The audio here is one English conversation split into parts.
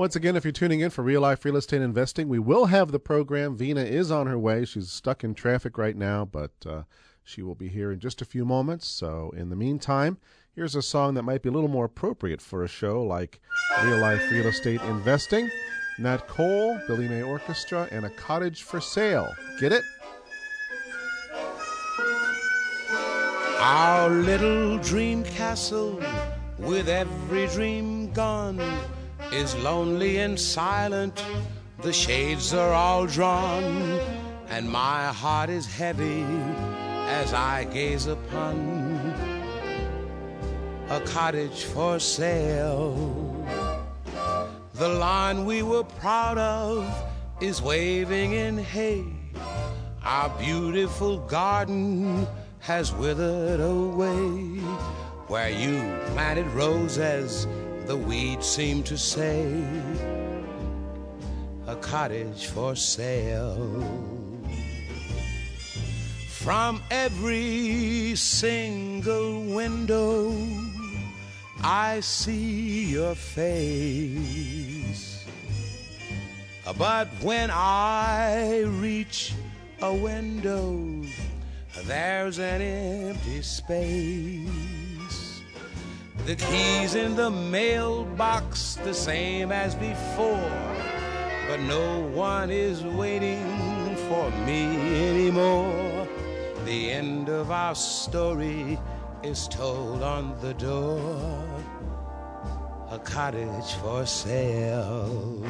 Once again, if you're tuning in for Real Life Real Estate Investing, we will have the program. Vena is on her way. She's stuck in traffic right now, but uh, she will be here in just a few moments. So, in the meantime, here's a song that might be a little more appropriate for a show like Real Life Real Estate Investing. Nat Cole, Billy May Orchestra, and A Cottage for Sale. Get it? Our little dream castle, with every dream gone is lonely and silent. The shades are all drawn, and my heart is heavy as I gaze upon a cottage for sale. The lawn we were proud of is waving in hay. Our beautiful garden has withered away. Where you planted roses the weeds seem to say a cottage for sale. From every single window, I see your face. But when I reach a window, there's an empty space. The keys in the mailbox, the same as before. But no one is waiting for me anymore. The end of our story is told on the door. A cottage for sale.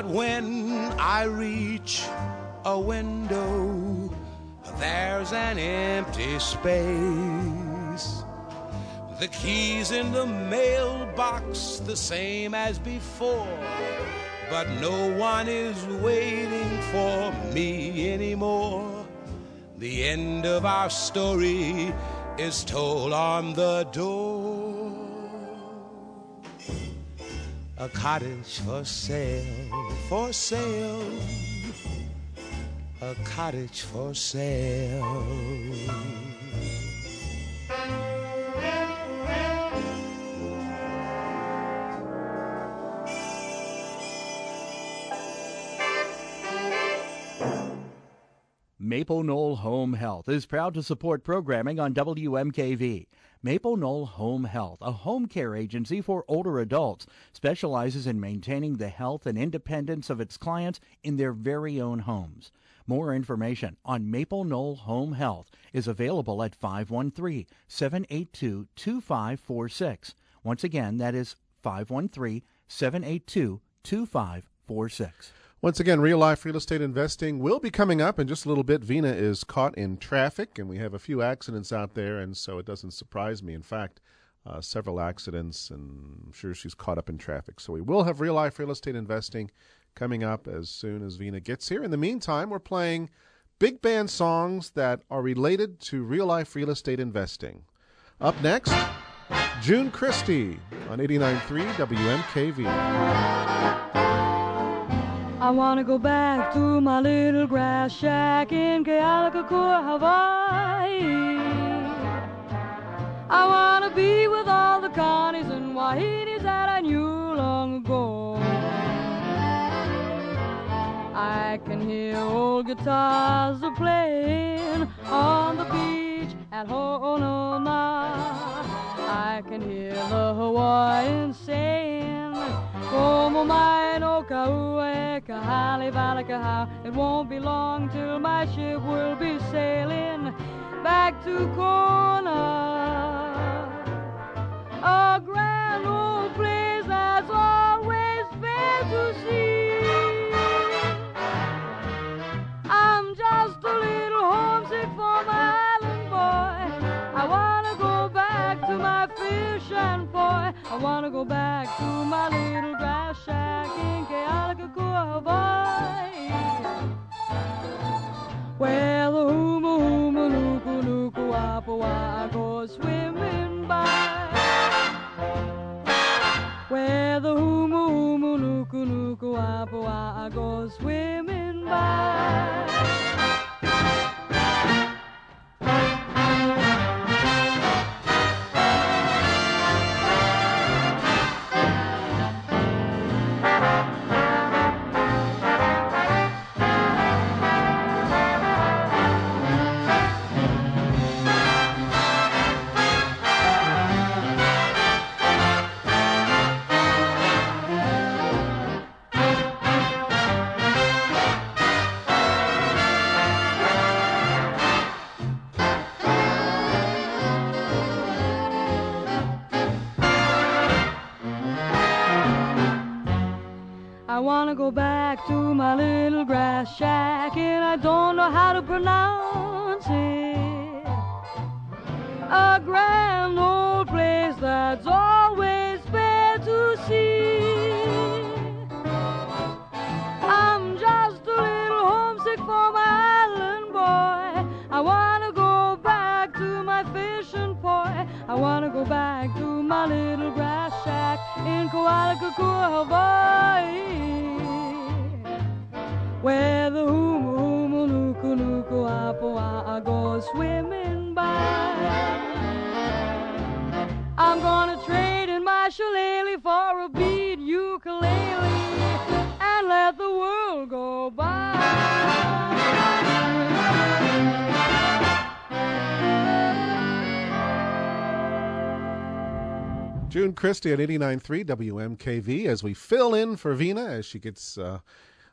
But when I reach a window, there's an empty space. The keys in the mailbox, the same as before. But no one is waiting for me anymore. The end of our story is told on the door. A cottage for sale, for sale. a cottage for sale. Maple Knoll Home Health is proud to support programming on WMKV. Maple Knoll Home Health, a home care agency for older adults, specializes in maintaining the health and independence of its clients in their very own homes. More information on Maple Knoll Home Health is available at 513 782 2546. Once again, that is 513 782 2546. Once again, real life real estate investing will be coming up in just a little bit. Vena is caught in traffic, and we have a few accidents out there, and so it doesn't surprise me. In fact, uh, several accidents, and I'm sure she's caught up in traffic. So we will have real life real estate investing coming up as soon as Vena gets here. In the meantime, we're playing big band songs that are related to real life real estate investing. Up next, June Christy on 89.3 WMKV. I wanna go back to my little grass shack in Kealakekua, Hawaii. I wanna be with all the Connies and Wahinis that I knew long ago. I can hear old guitars playing on the beach at Honaunau. I can hear the Hawaiians saying, Como mai no kaue kahali valakaha. It won't be long till my ship will be sailing back to Kona. A grand I wanna go back to my little grass shack in Kealakekua, Hawaii. Where the huma huma nuku nuku apawa go swimming by. Where the huma huma nuku nuku apawa go swimming know how to pronounce it. A grand old place that's always fair to see. I'm just a little homesick for my island boy. I wanna go back to my fishing poi. I wanna go back to my little grass shack in Kealakekua, Hawaii. Where the huma huma nuku nuku apawa go swimming by. I'm gonna trade in my shillelagh for a bead ukulele and let the world go by. June Christy at 89.3 WMKV as we fill in for Vena as she gets. Uh,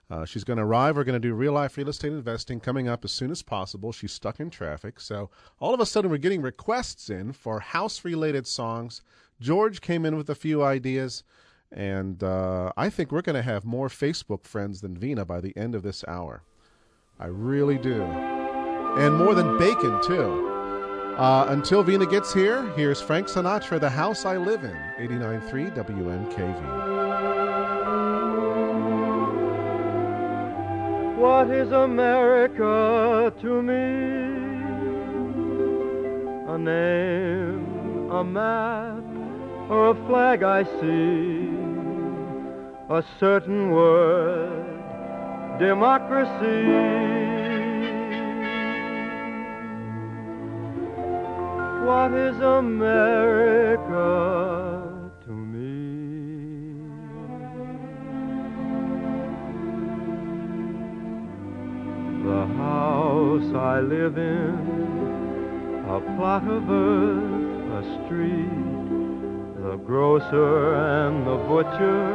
uh, she's going to arrive. We're going to do real life real estate investing coming up as soon as possible. She's stuck in traffic. So all of a sudden, we're getting requests in for house related songs. George came in with a few ideas, and uh, I think we're going to have more Facebook friends than Vena by the end of this hour. I really do. And more than bacon, too. Uh, until Vena gets here, here's Frank Sinatra, The House I Live In, 89.3 WMKV. What is America to me? A name, a map, or a flag I see. A certain word, democracy. What is America? House I live in, a plot of earth, a street, the grocer and the butcher,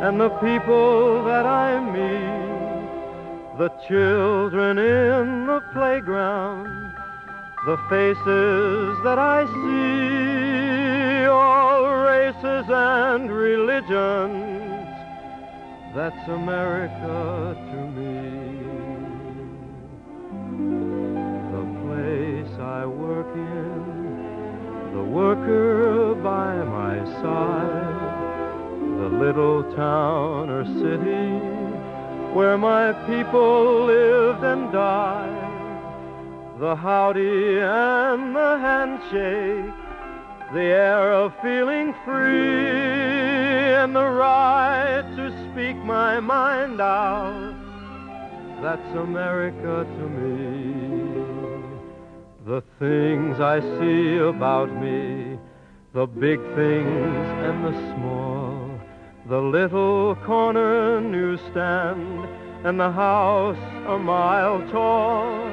and the people that I meet, the children in the playground the faces that I see, all races and religions, that's America to me. I work in, the worker by my side, the little town or city where my people lived and died the howdy and the handshake, the air of feeling free, and the right to speak my mind out. That's America to me. The things I see about me, the big things and the small, the little corner newsstand, and the house a mile tall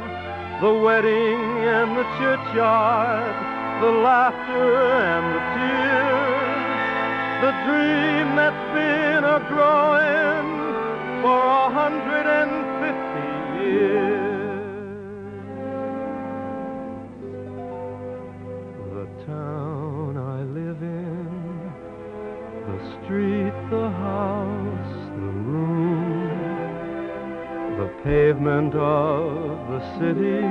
the wedding and the churchyard, the laughter and the tears, the dream that's been a growing for a hundred and fifty years. Pavement of the city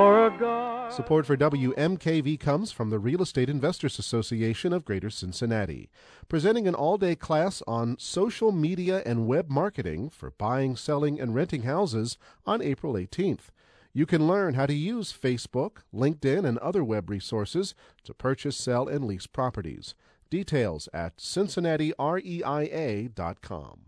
or a guard. Support for WMKV comes from the Real Estate Investors Association of Greater Cincinnati, presenting an all day class on social media and web marketing for buying, selling, and renting houses on April 18th. You can learn how to use Facebook, LinkedIn, and other web resources to purchase, sell, and lease properties. Details at cincinnatireia.com.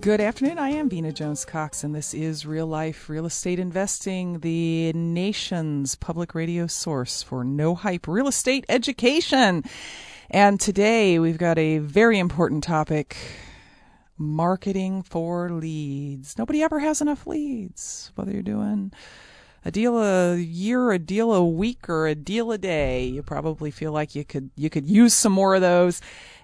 Good afternoon. I am Vena Jones Cox, and this is Real Life Real Estate Investing, the nation's public radio source for no hype real estate education. And today we've got a very important topic marketing for leads. Nobody ever has enough leads, whether you're doing a deal a year, a deal a week, or a deal a day. You probably feel like you could you could use some more of those.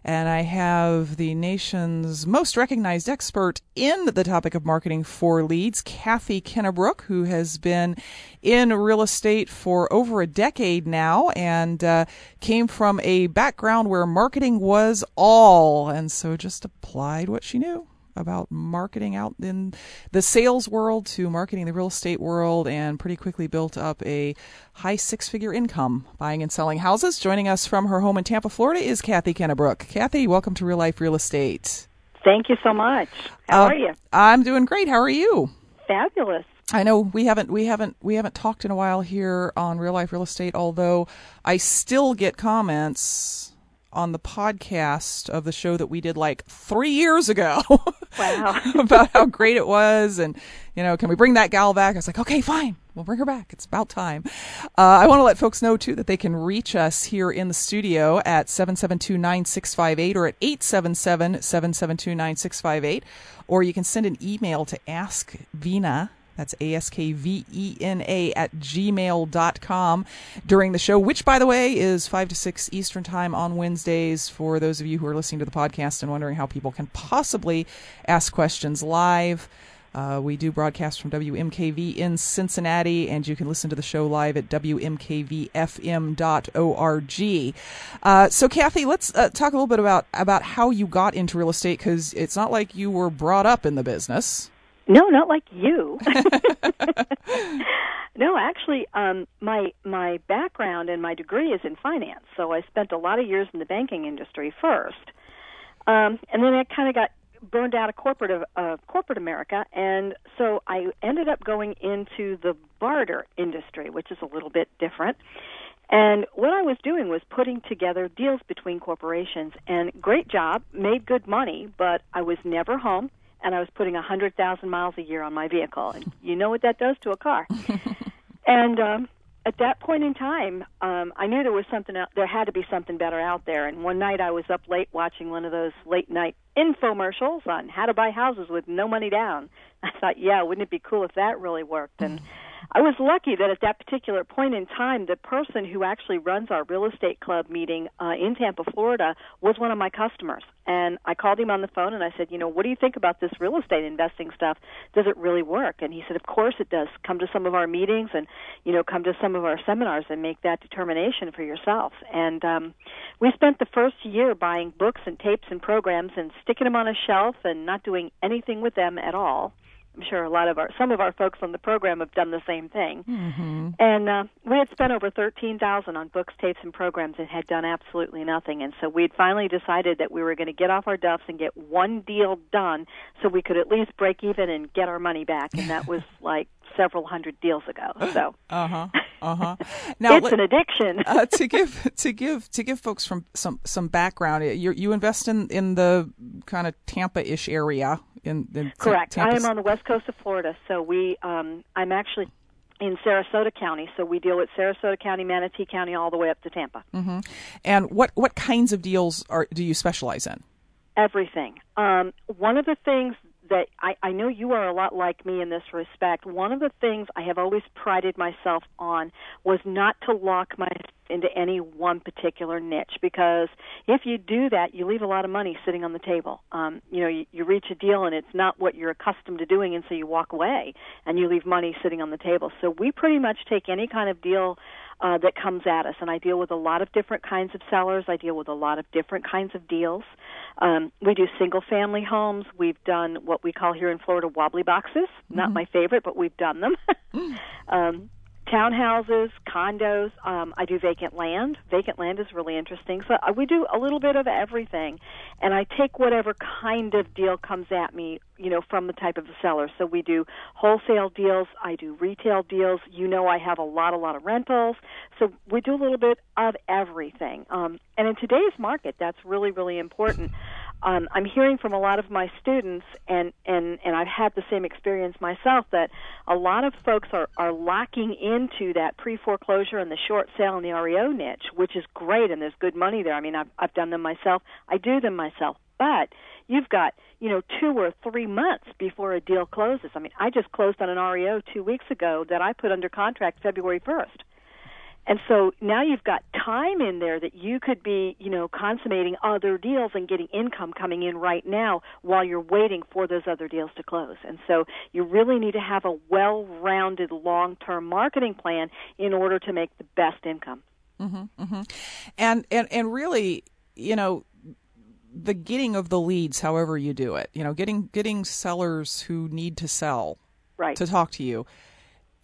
And I have the nation's most recognized expert in the topic of marketing for leads, Kathy Kennebrook, who has been in real estate for over a decade now and uh, came from a background where marketing was all, and so just applied what she knew about marketing out in the sales world to marketing the real estate world and pretty quickly built up a high six figure income buying and selling houses. Joining us from her home in Tampa, Florida is Kathy Kennebrook. Kathy, welcome to Real Life Real Estate. Thank you so much. How Uh, are you? I'm doing great. How are you? Fabulous. I know we haven't we haven't we haven't talked in a while here on Real Life Real Estate, although I still get comments on the podcast of the show that we did like three years ago. Wow. about how great it was and you know can we bring that gal back? I was like okay fine. We'll bring her back. It's about time. Uh, i want to let folks know too that they can reach us here in the studio at 772-9658 or at 877-772-9658 or you can send an email to ask vena That's A S K V E N A at gmail.com during the show, which, by the way, is 5 to 6 Eastern Time on Wednesdays for those of you who are listening to the podcast and wondering how people can possibly ask questions live. Uh, we do broadcast from WMKV in Cincinnati, and you can listen to the show live at WMKVFM.org. Uh, so, Kathy, let's uh, talk a little bit about, about how you got into real estate because it's not like you were brought up in the business. No, not like you. no, actually, um, my my background and my degree is in finance, so I spent a lot of years in the banking industry first, um, and then I kind of got burned out of corporate of uh, corporate America, and so I ended up going into the barter industry, which is a little bit different. And what I was doing was putting together deals between corporations, and great job, made good money, but I was never home, and I was putting a hundred thousand miles a year on my vehicle, and you know what that does to a car. and um, at that point in time, um, I knew there was something. Out, there had to be something better out there. And one night, I was up late watching one of those late night infomercials on how to buy houses with no money down. I thought, yeah, wouldn't it be cool if that really worked? And I was lucky that at that particular point in time, the person who actually runs our real estate club meeting uh, in Tampa, Florida, was one of my customers. And I called him on the phone and I said, you know, what do you think about this real estate investing stuff? Does it really work? And he said, of course it does. Come to some of our meetings and, you know, come to some of our seminars and make that determination for yourself. And um, we spent the first year buying books and tapes and programs and sticking them on a shelf and not doing anything with them at all I'm sure a lot of our some of our folks on the program have done the same thing. Mm-hmm. And uh, we had spent over thirteen thousand on books, tapes, and programs, and had done absolutely nothing. And so we'd finally decided that we were going to get off our duffs and get one deal done, so we could at least break even and get our money back. And that was like several hundred deals ago. So uh huh, uh huh. Now it's an addiction. uh, to give to give to give folks from some some background, you you invest in in the kind of Tampa ish area. In, in Correct. Tampa. I am on the west coast of Florida, so we um, I'm actually in Sarasota County, so we deal with Sarasota County, Manatee County, all the way up to Tampa. Mm-hmm. And what what kinds of deals are do you specialize in? Everything. Um, one of the things that I, I know you are a lot like me in this respect. One of the things I have always prided myself on was not to lock myself into any one particular niche because if you do that, you leave a lot of money sitting on the table. Um, you know, you, you reach a deal and it's not what you're accustomed to doing, and so you walk away and you leave money sitting on the table. So we pretty much take any kind of deal uh, that comes at us. And I deal with a lot of different kinds of sellers. I deal with a lot of different kinds of deals. Um, we do single family homes. We've done what we call here in Florida wobbly boxes. Not my favorite, but we've done them. um, townhouses, condos. Um, I do vacant land. Vacant land is really interesting. So uh, we do a little bit of everything, and I take whatever kind of deal comes at me, you know, from the type of the seller. So we do wholesale deals. I do retail deals. You know, I have a lot, a lot of rentals. So we do a little bit of everything. Um, and in today's market, that's really, really important um, I'm hearing from a lot of my students, and, and, and I've had the same experience myself, that a lot of folks are, are locking into that pre foreclosure and the short sale and the REO niche, which is great, and there's good money there. I mean, I've, I've done them myself, I do them myself. But you've got, you know, two or three months before a deal closes. I mean, I just closed on an REO two weeks ago that I put under contract February 1st. And so now you've got time in there that you could be, you know, consummating other deals and getting income coming in right now while you're waiting for those other deals to close. And so you really need to have a well-rounded long-term marketing plan in order to make the best income. Mm-hmm, mm-hmm. And and and really, you know, the getting of the leads, however you do it, you know, getting getting sellers who need to sell right. to talk to you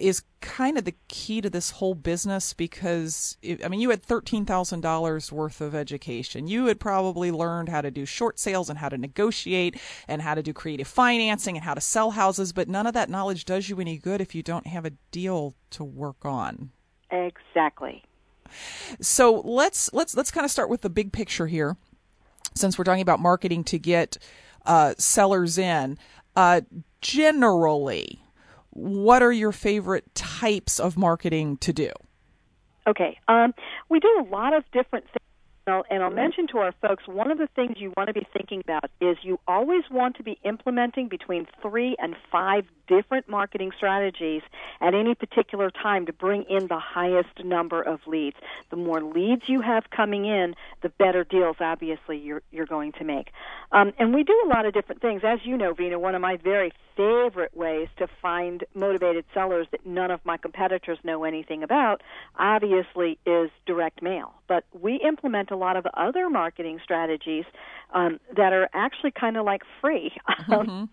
is kind of the key to this whole business because I mean you had thirteen thousand dollars worth of education. You had probably learned how to do short sales and how to negotiate and how to do creative financing and how to sell houses, but none of that knowledge does you any good if you don't have a deal to work on. Exactly. So let's let's let's kind of start with the big picture here, since we're talking about marketing to get uh, sellers in. Uh, generally, what are your favorite types of marketing to do? Okay, um, we do a lot of different things I'll, and I'll mention to our folks one of the things you want to be thinking about is you always want to be implementing between three and five different marketing strategies at any particular time to bring in the highest number of leads. The more leads you have coming in, the better deals obviously you're you're going to make. Um, and we do a lot of different things, as you know, Vena, One of my very favorite ways to find motivated sellers that none of my competitors know anything about, obviously, is direct mail. But we implement a lot of other marketing strategies um, that are actually kind of like free. Mm-hmm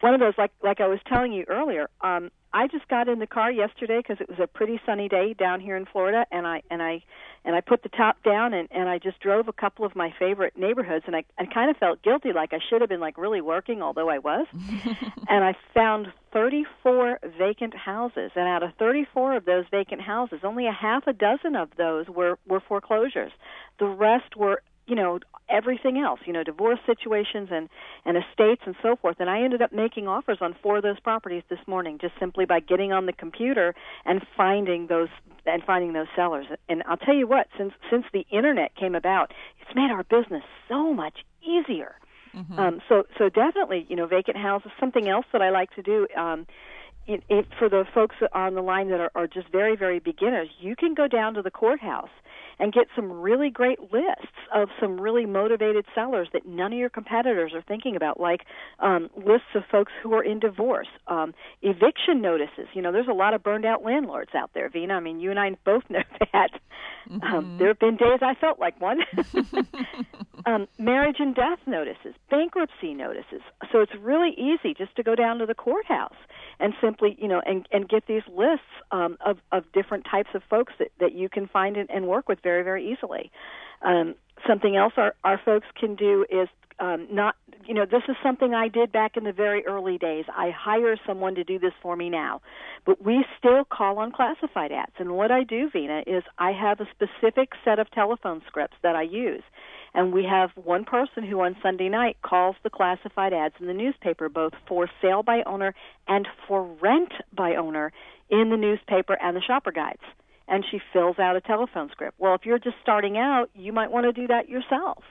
one of those like like I was telling you earlier. Um, I just got in the car yesterday because it was a pretty sunny day down here in Florida, and I and I and I put the top down and and I just drove a couple of my favorite neighborhoods, and I I kind of felt guilty, like I should have been like really working, although I was. and I found 34 vacant houses, and out of 34 of those vacant houses, only a half a dozen of those were were foreclosures. The rest were you know everything else you know divorce situations and and estates and so forth. And i ended up making offers on four of those properties this morning just simply by getting on the computer and finding those and finding those sellers. And i'll tell you what since since the internet came about it's made our business so much easier. Mm-hmm. um so so definitely you know vacant houses something else that i like to do um it, it, for the folks on the line that are, are just very, very beginners, you can go down to the courthouse and get some really great lists of some really motivated sellers that none of your competitors are thinking about, like um, lists of folks who are in divorce, um, eviction notices. You know, there's a lot of burned out landlords out there, Vena. I mean, you and I both know that. Um, mm-hmm. Um, there have been days I felt like one. um, marriage and death notices, bankruptcy notices. So it's really easy just to go down to the courthouse and simply, you know, and and get these lists um, of of different types of folks that that you can find and, and work with very very easily. Um, something else our our folks can do is um, not you know this is something I did back in the very early days. I hire someone to do this for me now, but we still call on classified ads. And what I do, Vena, is I have a specific set of telephone scripts that I use. And we have one person who on Sunday night calls the classified ads in the newspaper, both for sale by owner and for rent by owner in the newspaper and the shopper guides. And she fills out a telephone script. Well, if you're just starting out, you might want to do that yourself.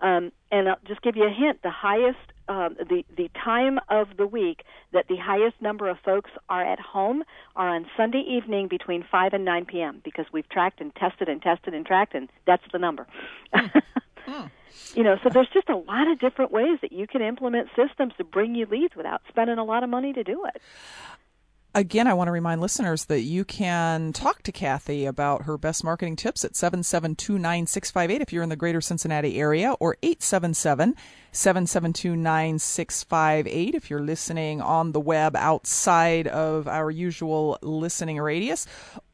Um, and I'll just give you a hint: the highest, um, the the time of the week that the highest number of folks are at home are on Sunday evening between five and nine p.m. Because we've tracked and tested and tested and tracked, and that's the number. Hmm. You know, so there's just a lot of different ways that you can implement systems to bring you leads without spending a lot of money to do it. Again, I want to remind listeners that you can talk to Kathy about her best marketing tips at 7729658 if you're in the greater Cincinnati area or 877 772 9658 if you're listening on the web outside of our usual listening radius.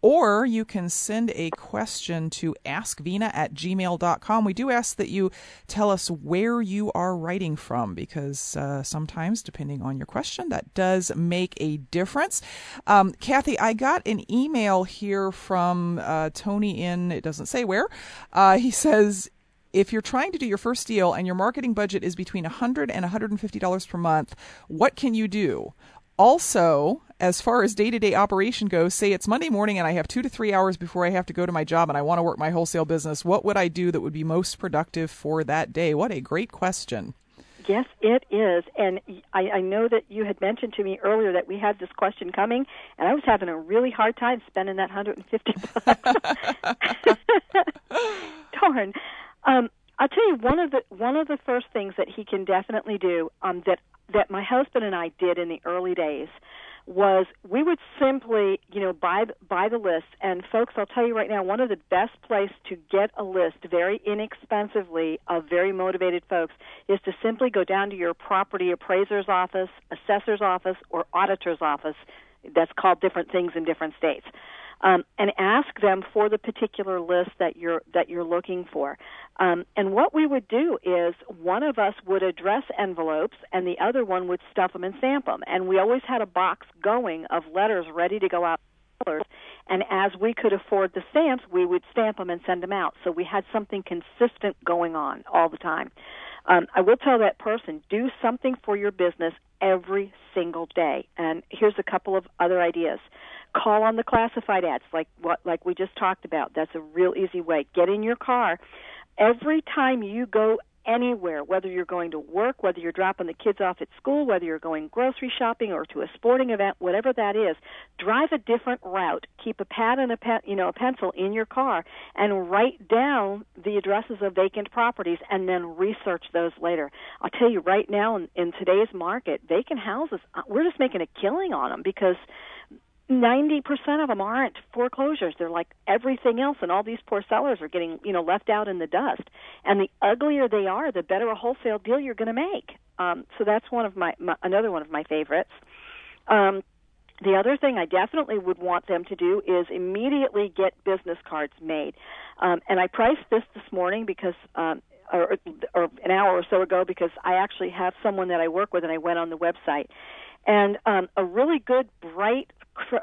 Or you can send a question to askvena at gmail.com. We do ask that you tell us where you are writing from because uh, sometimes, depending on your question, that does make a difference. Um, Kathy, I got an email here from uh, Tony in, it doesn't say where. Uh, he says, if you're trying to do your first deal and your marketing budget is between 100 and $150 per month, what can you do? Also, as far as day to day operation goes, say it's Monday morning and I have two to three hours before I have to go to my job and I want to work my wholesale business, what would I do that would be most productive for that day? What a great question. Yes, it is. And I, I know that you had mentioned to me earlier that we had this question coming, and I was having a really hard time spending that 150 bucks. Darn. Um, I'll tell you one of the one of the first things that he can definitely do um, that that my husband and I did in the early days was we would simply, you know, buy buy the list. And folks, I'll tell you right now, one of the best place to get a list very inexpensively of very motivated folks is to simply go down to your property appraiser's office, assessor's office, or auditor's office. That's called different things in different states um, and ask them for the particular list that you're that you're looking for. Um, and what we would do is one of us would address envelopes, and the other one would stuff them and stamp them. And we always had a box going of letters ready to go out. And as we could afford the stamps, we would stamp them and send them out. So we had something consistent going on all the time. Um, I will tell that person do something for your business every single day. And here's a couple of other ideas. Call on the classified ads, like what like we just talked about. That's a real easy way. Get in your car every time you go anywhere, whether you're going to work, whether you're dropping the kids off at school, whether you're going grocery shopping or to a sporting event, whatever that is, drive a different route. Keep a pad and a pen, you know, a pencil in your car and write down the addresses of vacant properties and then research those later. I'll tell you right now in, in today's market, vacant houses, uh, we're just making a killing on them because 90% of them aren't foreclosures. They're like everything else, and all these poor sellers are getting, you know, left out in the dust. And the uglier they are, the better a wholesale deal you're going to make. Um, so that's one of my, my another one of my favorites. Um, the other thing I definitely would want them to do is immediately get business cards made. Um, and I priced this this morning because um, or, or an hour or so ago because I actually have someone that I work with and I went on the website. And um, a really good, bright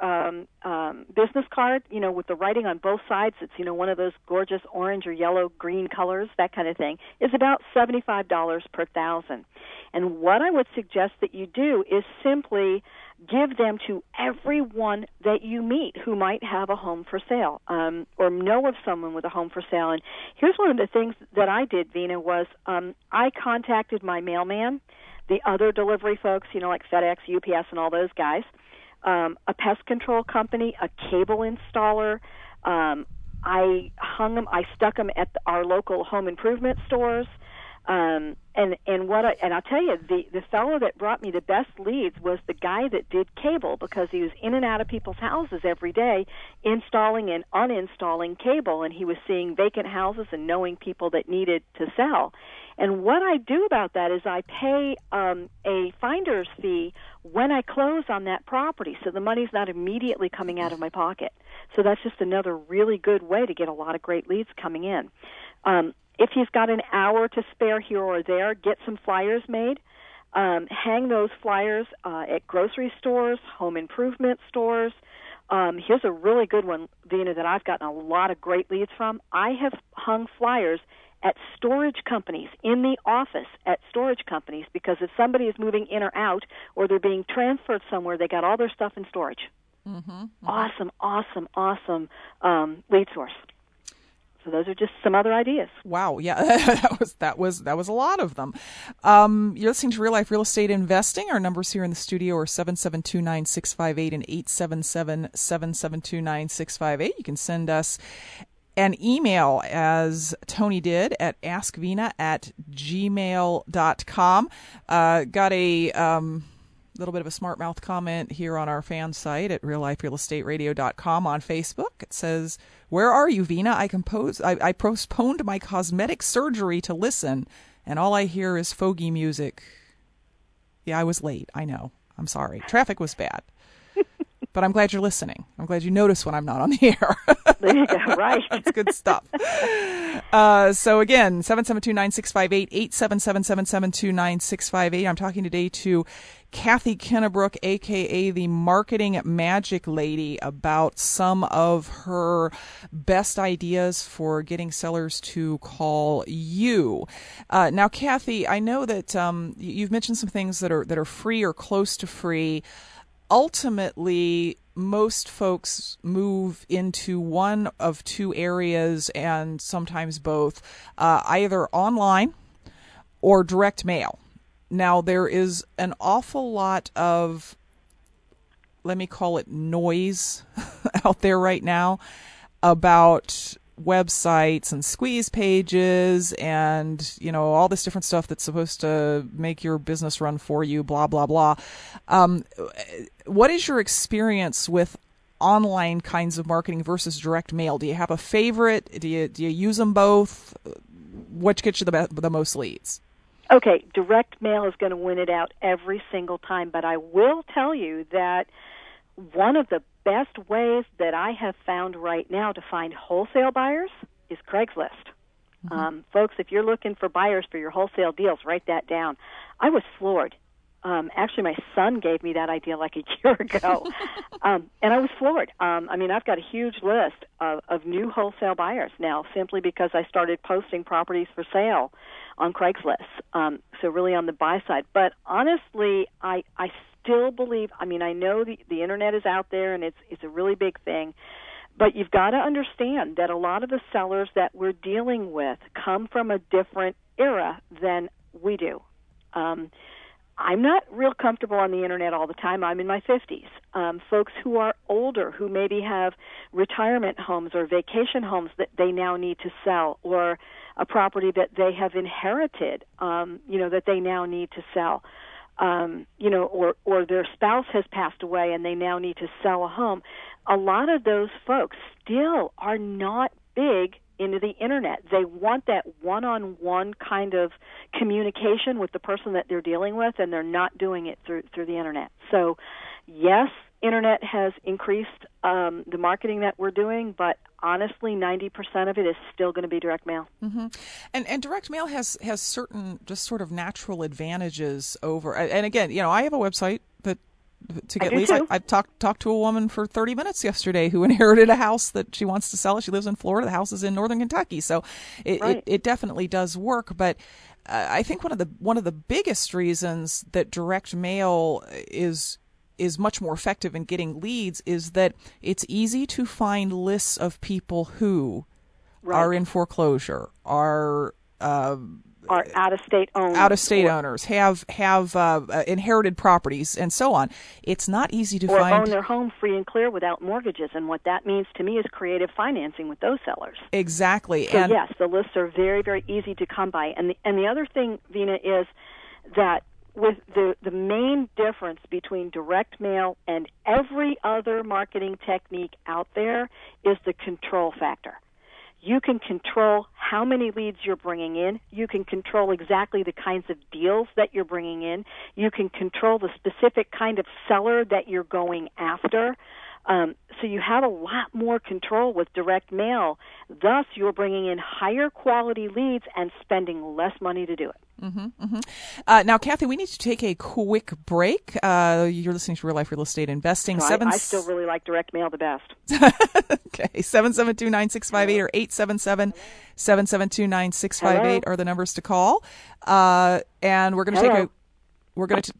um, um, business card, you know, with the writing on both sides. It's you know one of those gorgeous orange or yellow, green colors, that kind of thing. Is about seventy-five dollars per thousand. And what I would suggest that you do is simply give them to everyone that you meet who might have a home for sale um, or know of someone with a home for sale. And here's one of the things that I did, Vena, was um, I contacted my mailman, the other delivery folks, you know, like FedEx, UPS, and all those guys um, a pest control company, a cable installer. Um, I hung them. I stuck them at our local home improvement stores. Um, and and what I, and I'll tell you the the fellow that brought me the best leads was the guy that did cable because he was in and out of people's houses every day installing and uninstalling cable and he was seeing vacant houses and knowing people that needed to sell and what I do about that is I pay um, a finder's fee when I close on that property, so the money's not immediately coming out of my pocket. So that's just another really good way to get a lot of great leads coming in. Um, if he's got an hour to spare here or there, get some flyers made. Um, hang those flyers uh, at grocery stores, home improvement stores. Um, here's a really good one, Vena, that I've gotten a lot of great leads from. I have hung flyers at storage companies, in the office at storage companies, because if somebody is moving in or out or they're being transferred somewhere, they got all their stuff in storage. Mm-hmm, mm-hmm. Awesome, awesome, awesome um, lead source. So those are just some other ideas. Wow, yeah, that was that was that was a lot of them. Um, you're listening to Real Life Real Estate Investing. Our numbers here in the studio are seven seven two nine six five eight and eight seven seven seven seven two nine six five eight. You can send us an email as Tony did at askvena at gmail.com. Uh, got a um, little bit of a smart mouth comment here on our fan site at realliferealestateradio.com on Facebook. It says, Where are you, Vena? I, composed, I, I postponed my cosmetic surgery to listen, and all I hear is fogey music. Yeah, I was late. I know. I'm sorry. Traffic was bad but I'm glad you're listening. I'm glad you notice when I'm not on the air. there you go. Right. That's good stuff. Uh, so again, 772-9658, 877-772-9658. I'm talking today to Kathy Kennebrook, aka the Marketing Magic Lady, about some of her best ideas for getting sellers to call you. Uh, now, Kathy, I know that um, you've mentioned some things that are that are free or close to free ultimately, most folks move into one of two areas and sometimes both, uh, either online or direct mail. Now, there is an awful lot of, let me call it noise out there right now about websites and squeeze pages and you know all this different stuff that's supposed to make your business run for you blah blah blah um, what is your experience with online kinds of marketing versus direct mail do you have a favorite do you do you use them both what gets you the best, the most leads okay direct mail is going to win it out every single time but i will tell you that one of the best ways that I have found right now to find wholesale buyers is Craigslist. Mm-hmm. Um, folks, if you're looking for buyers for your wholesale deals, write that down. I was floored. Um, actually, my son gave me that idea like a year ago, um, and I was floored. Um, I mean, I've got a huge list of, of new wholesale buyers now, simply because I started posting properties for sale on Craigslist. Um, so really on the buy side. But honestly, I I still believe. I mean, I know the the internet is out there and it's it's a really big thing, but you've got to understand that a lot of the sellers that we're dealing with come from a different era than we do. Um, I'm not real comfortable on the internet all the time. I'm in my 50s. Um, folks who are older, who maybe have retirement homes or vacation homes that they now need to sell, or a property that they have inherited, um, you know, that they now need to sell, um, you know, or or their spouse has passed away and they now need to sell a home. A lot of those folks still are not big into the internet. They want that one-on-one kind of communication with the person that they're dealing with, and they're not doing it through through the internet. So, yes, internet has increased um, the marketing that we're doing, but honestly, ninety percent of it is still going to be direct mail. Mm-hmm. And and direct mail has has certain just sort of natural advantages over. And again, you know, I have a website that to get leads. I, I, talked talked to a woman for 30 minutes yesterday who inherited a house that she wants to sell. She lives in Florida. The house is in northern Kentucky, so it right. it, it, definitely does work. But uh, I think one of the one of the biggest reasons that direct mail is is much more effective in getting leads is that it's easy to find lists of people who right. are in foreclosure, are uh, are out of state owners, out of state owners have have uh, uh, inherited properties and so on. It's not easy to or find own their home free and clear without mortgages, and what that means to me is creative financing with those sellers. Exactly. So and yes, the lists are very very easy to come by, and the, and the other thing, Vena, is that with the the main difference between direct mail and every other marketing technique out there is the control factor you can control how many leads you're bringing in. You can control exactly the kinds of deals that you're bringing in. You can control the specific kind of seller that you're going after. Um, so you have a lot more control with direct mail. Thus, you're bringing in higher quality leads and spending less money to do it. Mm-hmm, mm-hmm. Uh, now, Kathy, we need to take a quick break. Uh, you're listening to Real Life Real Estate Investing. So Seven... I, I, still really like direct mail the best. okay, 772-9658 or 877-772-9658 are the numbers to call. Uh, and we're going to take a... We're going to...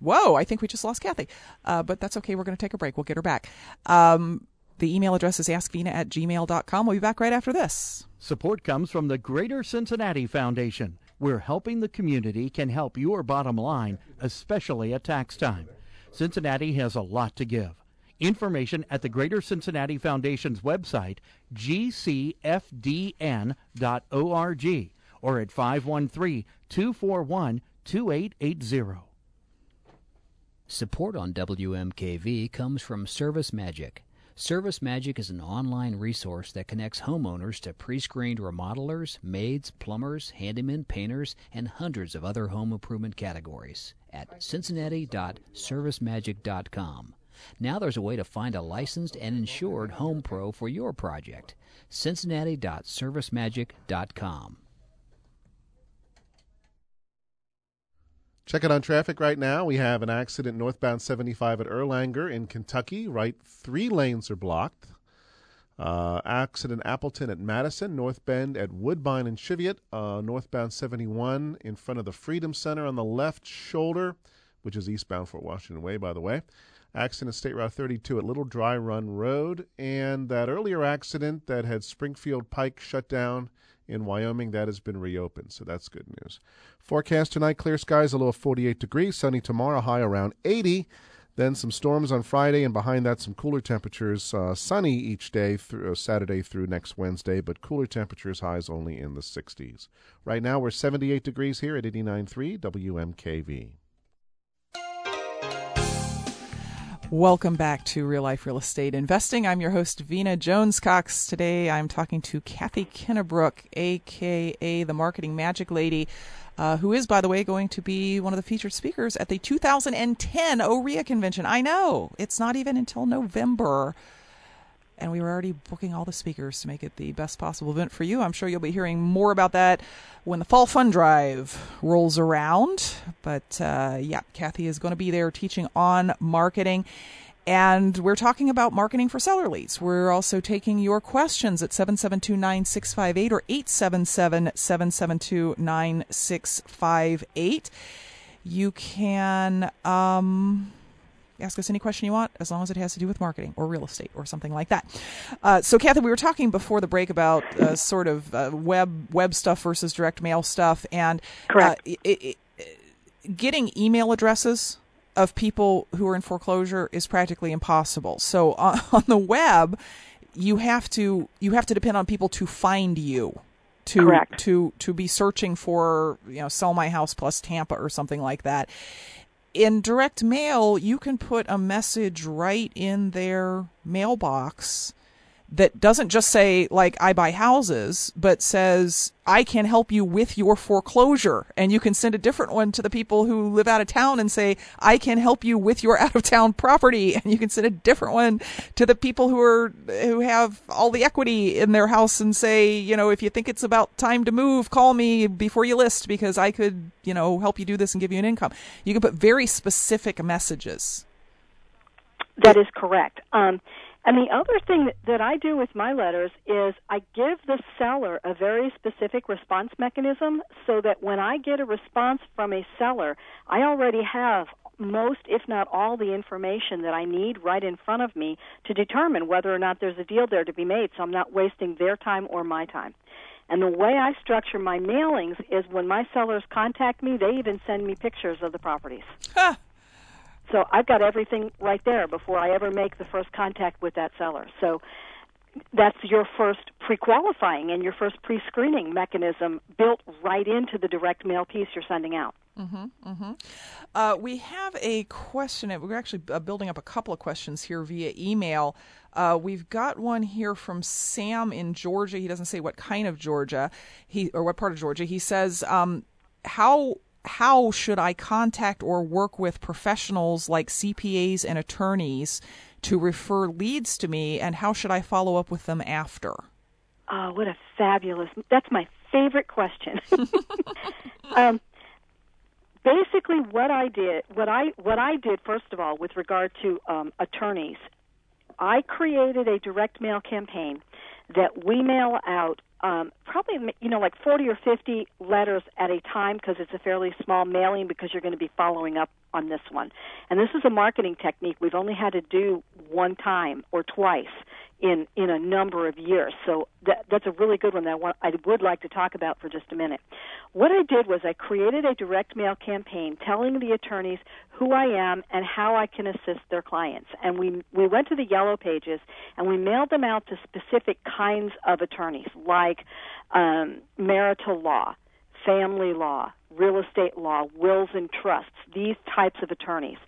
Whoa, I think we just lost Kathy. Uh, but that's okay. We're going to take a break. We'll get her back. Um, the email address is askvena at gmail.com. We'll be back right after this. Support comes from the Greater Cincinnati Foundation, where helping the community can help your bottom line, especially at tax time. Cincinnati has a lot to give. Information at the Greater Cincinnati Foundation's website, gcfdn.org, or at 513 241 2880. Support on WMKV comes from Service Magic. Service Magic is an online resource that connects homeowners to pre-screened remodelers, maids, plumbers, handymen, painters, and hundreds of other home improvement categories at cincinnati.servicemagic.com. Now there's a way to find a licensed and insured home pro for your project. cincinnati.servicemagic.com. Check it on traffic right now. We have an accident northbound 75 at Erlanger in Kentucky. Right, three lanes are blocked. Uh, accident Appleton at Madison, North Bend at Woodbine and Cheviot, uh, northbound 71 in front of the Freedom Center on the left shoulder, which is eastbound Fort Washington Way, by the way. Accident State Route 32 at Little Dry Run Road, and that earlier accident that had Springfield Pike shut down in Wyoming, that has been reopened, so that's good news. Forecast tonight clear skies, a low of 48 degrees, sunny tomorrow, high around 80. Then some storms on Friday, and behind that, some cooler temperatures. Uh, sunny each day through uh, Saturday through next Wednesday, but cooler temperatures, highs only in the 60s. Right now, we're 78 degrees here at 89.3 WMKV. Welcome back to Real Life Real Estate Investing. I'm your host, Vena Jones Cox. Today I'm talking to Kathy Kennebrook, aka the Marketing Magic Lady, uh, who is, by the way, going to be one of the featured speakers at the 2010 OREA convention. I know, it's not even until November and we were already booking all the speakers to make it the best possible event for you. I'm sure you'll be hearing more about that when the fall fund drive rolls around. But uh, yeah, Kathy is going to be there teaching on marketing. And we're talking about marketing for seller leads. We're also taking your questions at 772 9658 or 877 772 9658. You can. Um, ask us any question you want, as long as it has to do with marketing or real estate or something like that. Uh, so, Kathy, we were talking before the break about uh, sort of uh, web web stuff versus direct mail stuff, and uh, correct. It, it, getting email addresses of people who are in foreclosure is practically impossible. So, on, on the web, you have to you have to depend on people to find you to Correct. to to be searching for you know sell my house plus Tampa or something like that. In direct mail, you can put a message right in their mailbox that doesn't just say like I buy houses, but says I can help you with your foreclosure. And you can send a different one to the people who live out of town and say I can help you with your out of town property. And you can send a different one to the people who are who have all the equity in their house and say, you know, if you think it's about time to move, call me before you list because I could, you know, help you do this and give you an income. You can put very specific messages. That is correct. Um, and the other thing that, I do with my letters is I give the seller a very specific response mechanism so that when I get a response from a seller, I already have most, if not all, the information that I need right in front of me to determine whether or not there's a deal there to be made so I'm not wasting their time or my time. And the way I structure my mailings is when my sellers contact me, they even send me pictures of the properties. Huh. So I've got everything right there before I ever make the first contact with that seller. So that's your first pre-qualifying and your first pre-screening mechanism built right into the direct mail piece you're sending out. Mm-hmm, mm-hmm. Uh, we have a question. We're actually uh, building up a couple of questions here via email. Uh, we've got one here from Sam in Georgia. He doesn't say what kind of Georgia, he or what part of Georgia. He says, um, "How how should I contact or work with professionals like CPAs and attorneys to refer leads to me, and how should I follow up with them after?" Oh, what a fabulous! That's my favorite question. um, basically, what I did, what I what I did first of all, with regard to um, attorneys, I created a direct mail campaign that we mail out um, probably you know like 40 or 50 letters at a time because it's a fairly small mailing because you're going to be following up on this one. And this is a marketing technique we've only had to do one time or twice in in a number of years. So that, that's a really good one that I, want, I would like to talk about for just a minute. What I did was I created a direct mail campaign telling the attorneys who I am and how I can assist their clients. And we we went to the yellow pages and we mailed them out to specific kinds of attorneys like um, marital law, family law, real estate law, wills and trusts, these types of attorneys.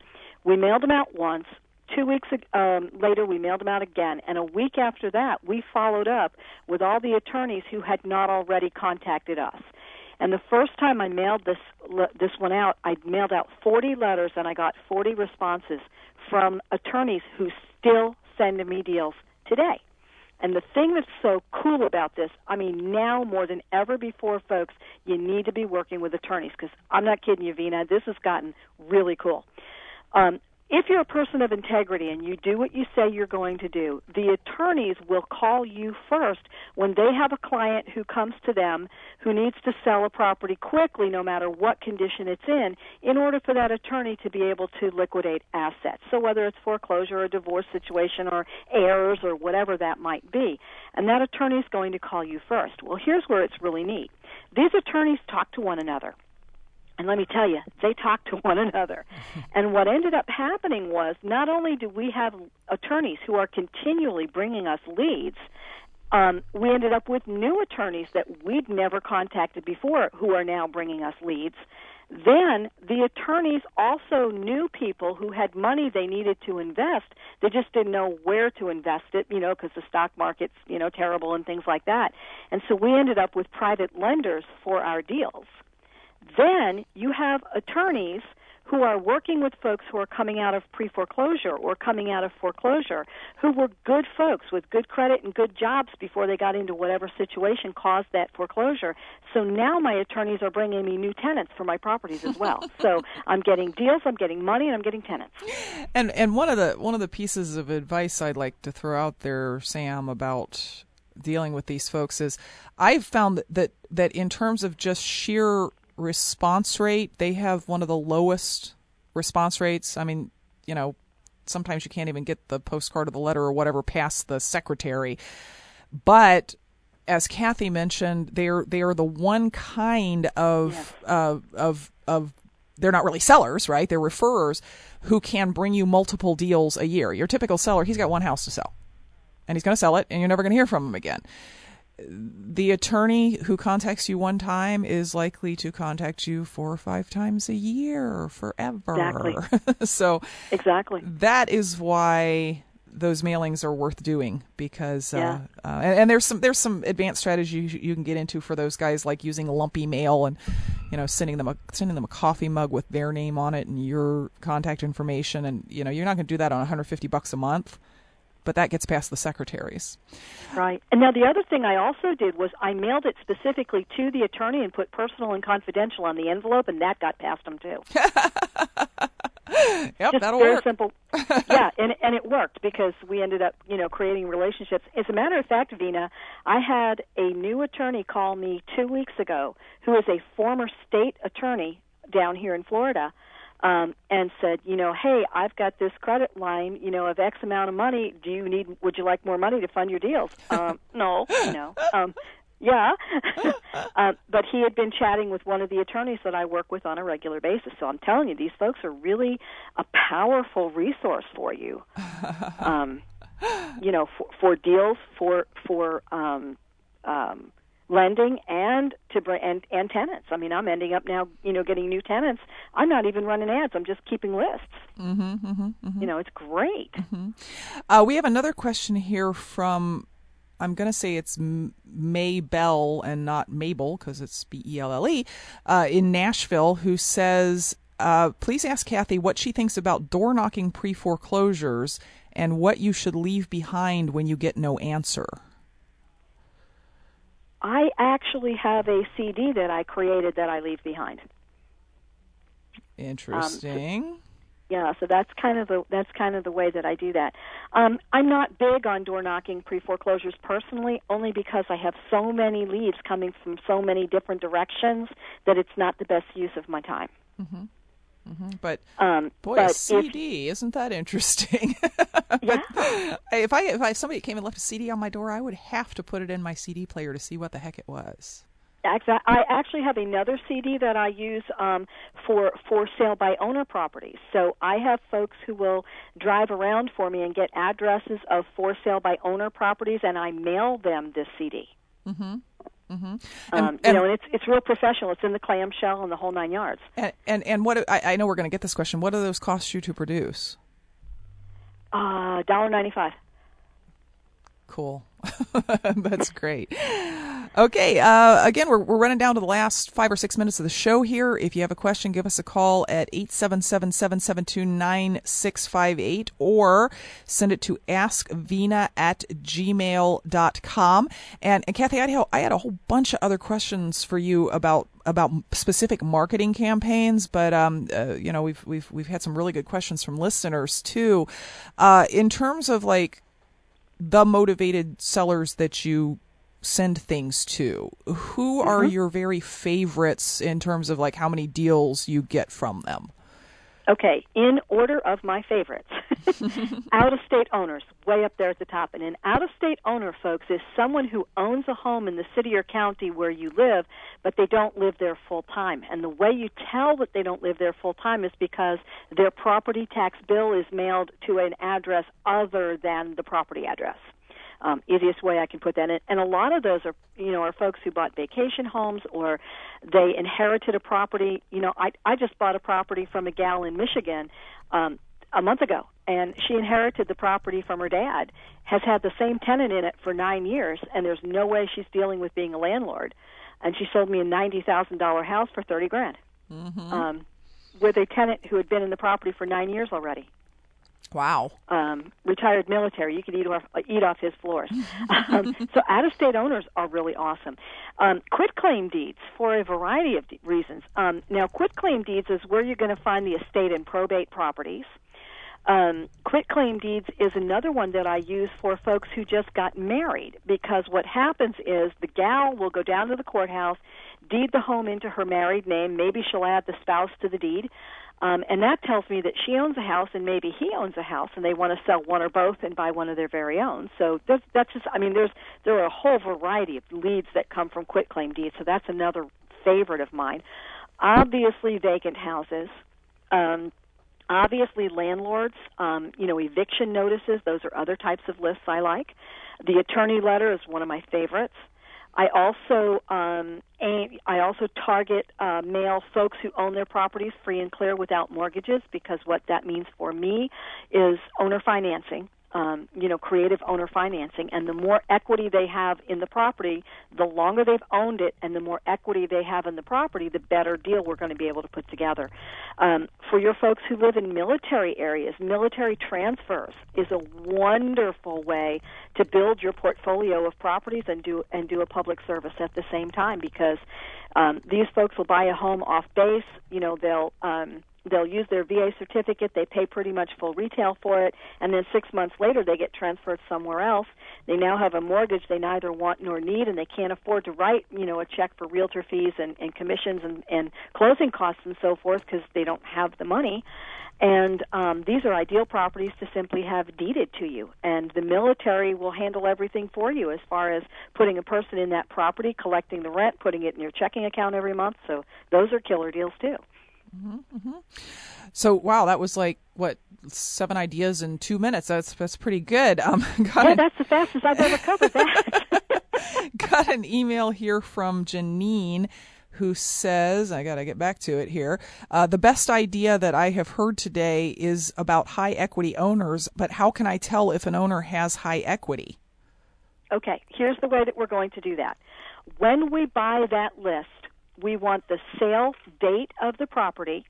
We mailed them out once two weeks um, later, we mailed them out again, and a week after that, we followed up with all the attorneys who had not already contacted us. And the first time I mailed this this one out, I mailed out 40 letters and I got 40 responses from attorneys who still send me deals today. And the thing that's so cool about this, I mean, now more than ever before, folks, you need to be working with attorneys because I'm not kidding you, Vena. This has gotten really cool. Um, if you're a person of integrity and you do what you say you're going to do, the attorneys will call you first when they have a client who comes to them who needs to sell a property quickly, no matter what condition it's in, in order for that attorney to be able to liquidate assets. So whether it's foreclosure or divorce situation or heirs or whatever that might be. And that attorney is going to call you first. Well, here's where it's really neat. These attorneys talk to one another. And let me tell you, they talked to one another. and what ended up happening was not only do we have attorneys who are continually bringing us leads, um, we ended up with new attorneys that we'd never contacted before who are now bringing us leads. Then the attorneys also knew people who had money they needed to invest. They just didn't know where to invest it, you know, because the stock market's, you know, terrible and things like that. And so we ended up with private lenders for our deals. Then you have attorneys who are working with folks who are coming out of pre foreclosure or coming out of foreclosure, who were good folks with good credit and good jobs before they got into whatever situation caused that foreclosure. So now my attorneys are bringing me new tenants for my properties as well. so I'm getting deals, I'm getting money, and I'm getting tenants. And and one of the one of the pieces of advice I'd like to throw out there, Sam, about dealing with these folks is I've found that that, that in terms of just sheer response rate, they have one of the lowest response rates. I mean, you know, sometimes you can't even get the postcard or the letter or whatever past the secretary. But as Kathy mentioned, they're they are the one kind of Yes. uh, of of they're not really sellers, right? They're referrers who can bring you multiple deals a year. Your typical seller, he's got one house to sell, and he's going to sell it, and you're never going to hear from him again. The attorney who contacts you one time is likely to contact you four or five times a year forever. Exactly. so Exactly. that is why those mailings are worth doing because Yeah. uh, uh, and, and there's some there's some advanced strategies you, you can get into for those guys like using lumpy mail and you know sending them a sending them a coffee mug with their name on it and your contact information and you know you're not going to do that on 150 bucks a month but that gets past the secretaries Right. And now the other thing I also did was I mailed it specifically to the attorney and put personal and confidential on the envelope, and that got past them too. yep Just that'll very work simple. yeah, and and it worked because we ended up, you know, creating relationships. As a matter of fact, Vena, I had a new attorney call me two weeks ago, who is a former state attorney down here in Florida, um, and said, you know, hey, I've got this credit line, you know, of X amount of money. Do you need? Would you like more money to fund your deals? Um, no, you know. Um, yeah, uh, but he had been chatting with one of the attorneys that I work with on a regular basis. So I'm telling you, these folks are really a powerful resource for you. Um, you know, for, for deals, for for um, um, lending, and to bring and, and tenants. I mean, I'm ending up now, you know, getting new tenants. I'm not even running ads. I'm just keeping lists. Mm-hmm, mm-hmm, You know, it's great. Uh, we have another question here from, I'm going to say it's May Bell and not Mabel because it's B E L L E, uh, in Nashville, who says, uh, please ask Kathy what she thinks about door knocking pre foreclosures and what you should leave behind when you get no answer. I actually have a CD that I created that I leave behind. Interesting. Yeah, so that's kind of the that's kind of the way that I do that. Um, I'm not big on door knocking pre foreclosures personally, only because I have so many leads coming from so many different directions that it's not the best use of my time. But Um, boy, but a if, CD, isn't that interesting? but yeah, if I if I somebody came and left a CD on my door, I would have to put it in my CD player to see what the heck it was. I actually have another CD that I use um, for for sale by owner properties. So I have folks who will drive around for me and get addresses of for sale by owner properties, and I mail them this CD. Mm-hmm. Mm-hmm. Um, you and- know, and it's it's real professional. It's in the clamshell and the whole nine yards. And and, and what I, I know we're going to get this question. What do those cost you to produce? Uh, dollar ninety five. Cool. That's great. Okay. Uh, again, we're, we're running down to the last five or six minutes of the show here. If you have a question, give us a call at 877-772-9658 or send it to askvena at gmail.com. And, and Kathy, I had, I had a whole bunch of other questions for you about about specific marketing campaigns, but um, uh, you know we've we've we've had some really good questions from listeners too. Uh, in terms of like the motivated sellers that you send things to who are mm-hmm. your very favorites in terms of like how many deals you get from them Okay, in order of my favorites, out of state owners, way up there at the top. And an out of state owner, folks, is someone who owns a home in the city or county where you live, but they don't live there full time. And the way you tell that they don't live there full time is because their property tax bill is mailed to an address other than the property address um, easiest way I can put that in. And a lot of those are, you know, are folks who bought vacation homes or they inherited a property. You know, I I just bought a property from a gal in Michigan um, a month ago, and she inherited the property from her dad. Has had the same tenant in it for nine years, and there's no way she's dealing with being a landlord. And she sold me a ninety thousand dollar house for thirty grand. Mm-hmm. Um, with a tenant who had been in the property for nine years already wow um, retired military. You could eat off eat off his floors. um, so out of state owners are really awesome. Um, quit claim deeds for a variety of de- reasons. Um, now, quit claim deeds is where you're going to find the estate and probate properties. Um, quit claim deeds is another one that I use for folks who just got married because what happens is the gal will go down to the courthouse, deed the home into her married name. Maybe she'll add the spouse to the deed. Um, and that tells me that she owns a house and maybe he owns a house and they want to sell one or both and buy one of their very own. So that's, that's just, I mean, there's, there are a whole variety of leads that come from quitclaim deeds. So that's another favorite of mine. Obviously vacant houses. Um, obviously landlords, um, you know, eviction notices, those are other types of lists I like. The attorney letter is one of my favorites. I also um, aim, I also target uh, male folks who own their properties free and clear without mortgages because what that means for me is owner financing um, you know, creative owner financing. And the more equity they have in the property, the longer they've owned it, and the more equity they have in the property, the better deal we're going to be able to put together. Um, for your folks who live in military areas, military transfers is a wonderful way to build your portfolio of properties and do and do a public service at the same time because um, these folks will buy a home off base. You know, they'll um, they'll use their VA certificate, they pay pretty much full retail for it, and then six months later they get transferred somewhere else. They now have a mortgage they neither want nor need, and they can't afford to write, you know, a check for realtor fees and, and commissions and, and closing costs and so forth because they don't have the money. And um, these are ideal properties to simply have deeded to you. And the military will handle everything for you as far as putting a person in that property, collecting the rent, putting it in your checking account every month. So those are killer deals too. Mm-hmm, mm-hmm. So wow, that was like what seven ideas in two minutes. That's that's pretty good. Um, got yeah, an, that's the fastest I've ever covered that. got an email here from Janine who says, I got to get back to it here. Uh, the best idea that I have heard today is about high equity owners, but how can I tell if an owner has high equity? Okay, here's the way that we're going to do that. When we buy that list, we want the sale date of the property,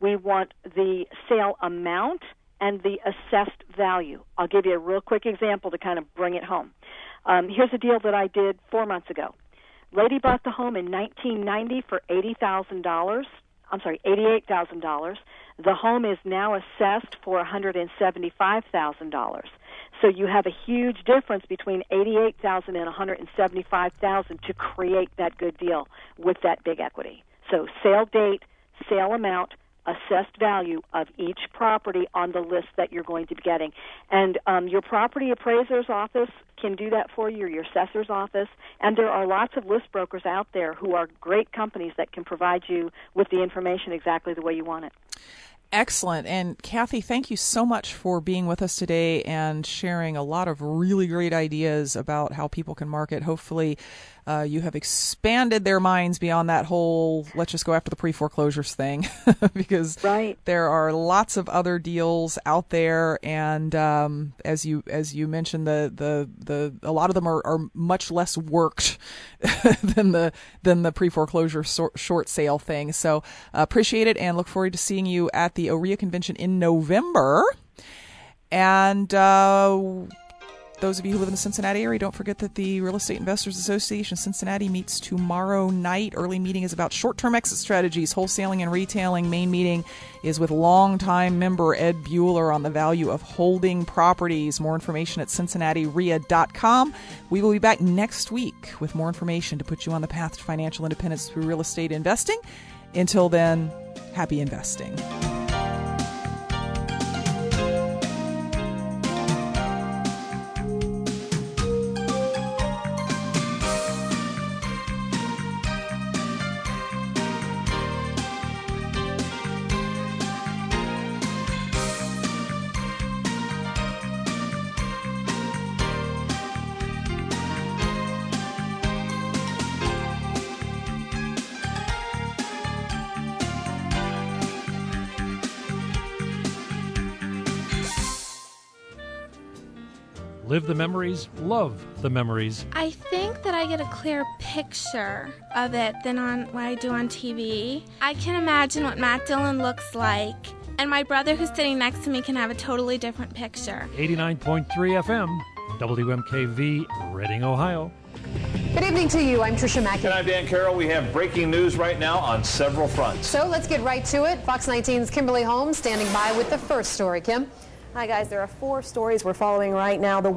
we want the sale amount, and the assessed value. I'll give you a real quick example to kind of bring it home. Um, here's a deal that I did four months ago. Lady bought the home in 1990 for eighty thousand dollars. I'm sorry, eighty-eight thousand dollars. The home is now assessed for one hundred and seventy-five thousand dollars. So you have a huge difference between 88,000 and 175,000 to create that good deal with that big equity. So sale date, sale amount, assessed value of each property on the list that you're going to be getting. And um, your property appraiser's office can do that for you, or your assessor's office. And there are lots of list brokers out there who are great companies that can provide you with the information exactly the way you want it. Excellent. And Kathy, thank you so much for being with us today and sharing a lot of really great ideas about how people can market. Hopefully, uh, you have expanded their minds beyond that whole let's just go after the pre foreclosures thing because right. there are lots of other deals out there, and um, as you as you mentioned, the the the a lot of them are, are much less worked than the than the pre foreclosure short sale thing. So uh, appreciate it and look forward to seeing you at the OREA convention in November. And uh, those of you who live in the Cincinnati area, don't forget that the Real Estate Investors Association Cincinnati meets tomorrow night. Early meeting is about short term exit strategies, wholesaling and retailing. Main meeting is with longtime member Ed Bueller on the value of holding properties. More information at cincinnatirea.com. We will be back next week with more information to put you on the path to financial independence through real estate investing. Until then, happy investing. The memories, love the memories. I think that I get a clear picture of it than on what I do on TV. I can imagine what Matt Dillon looks like, and my brother who's sitting next to me can have a totally different picture. 89.3 FM, WMKV, Reading, Ohio. Good evening. evening to you. I'm Tricia Mackey. And I'm Dan Carroll. We have breaking news right now on several fronts. So let's get right to it. Fox 19's Kimberly Holmes standing by with the first story. Kim? Hi, guys. There are four stories we're following right now. The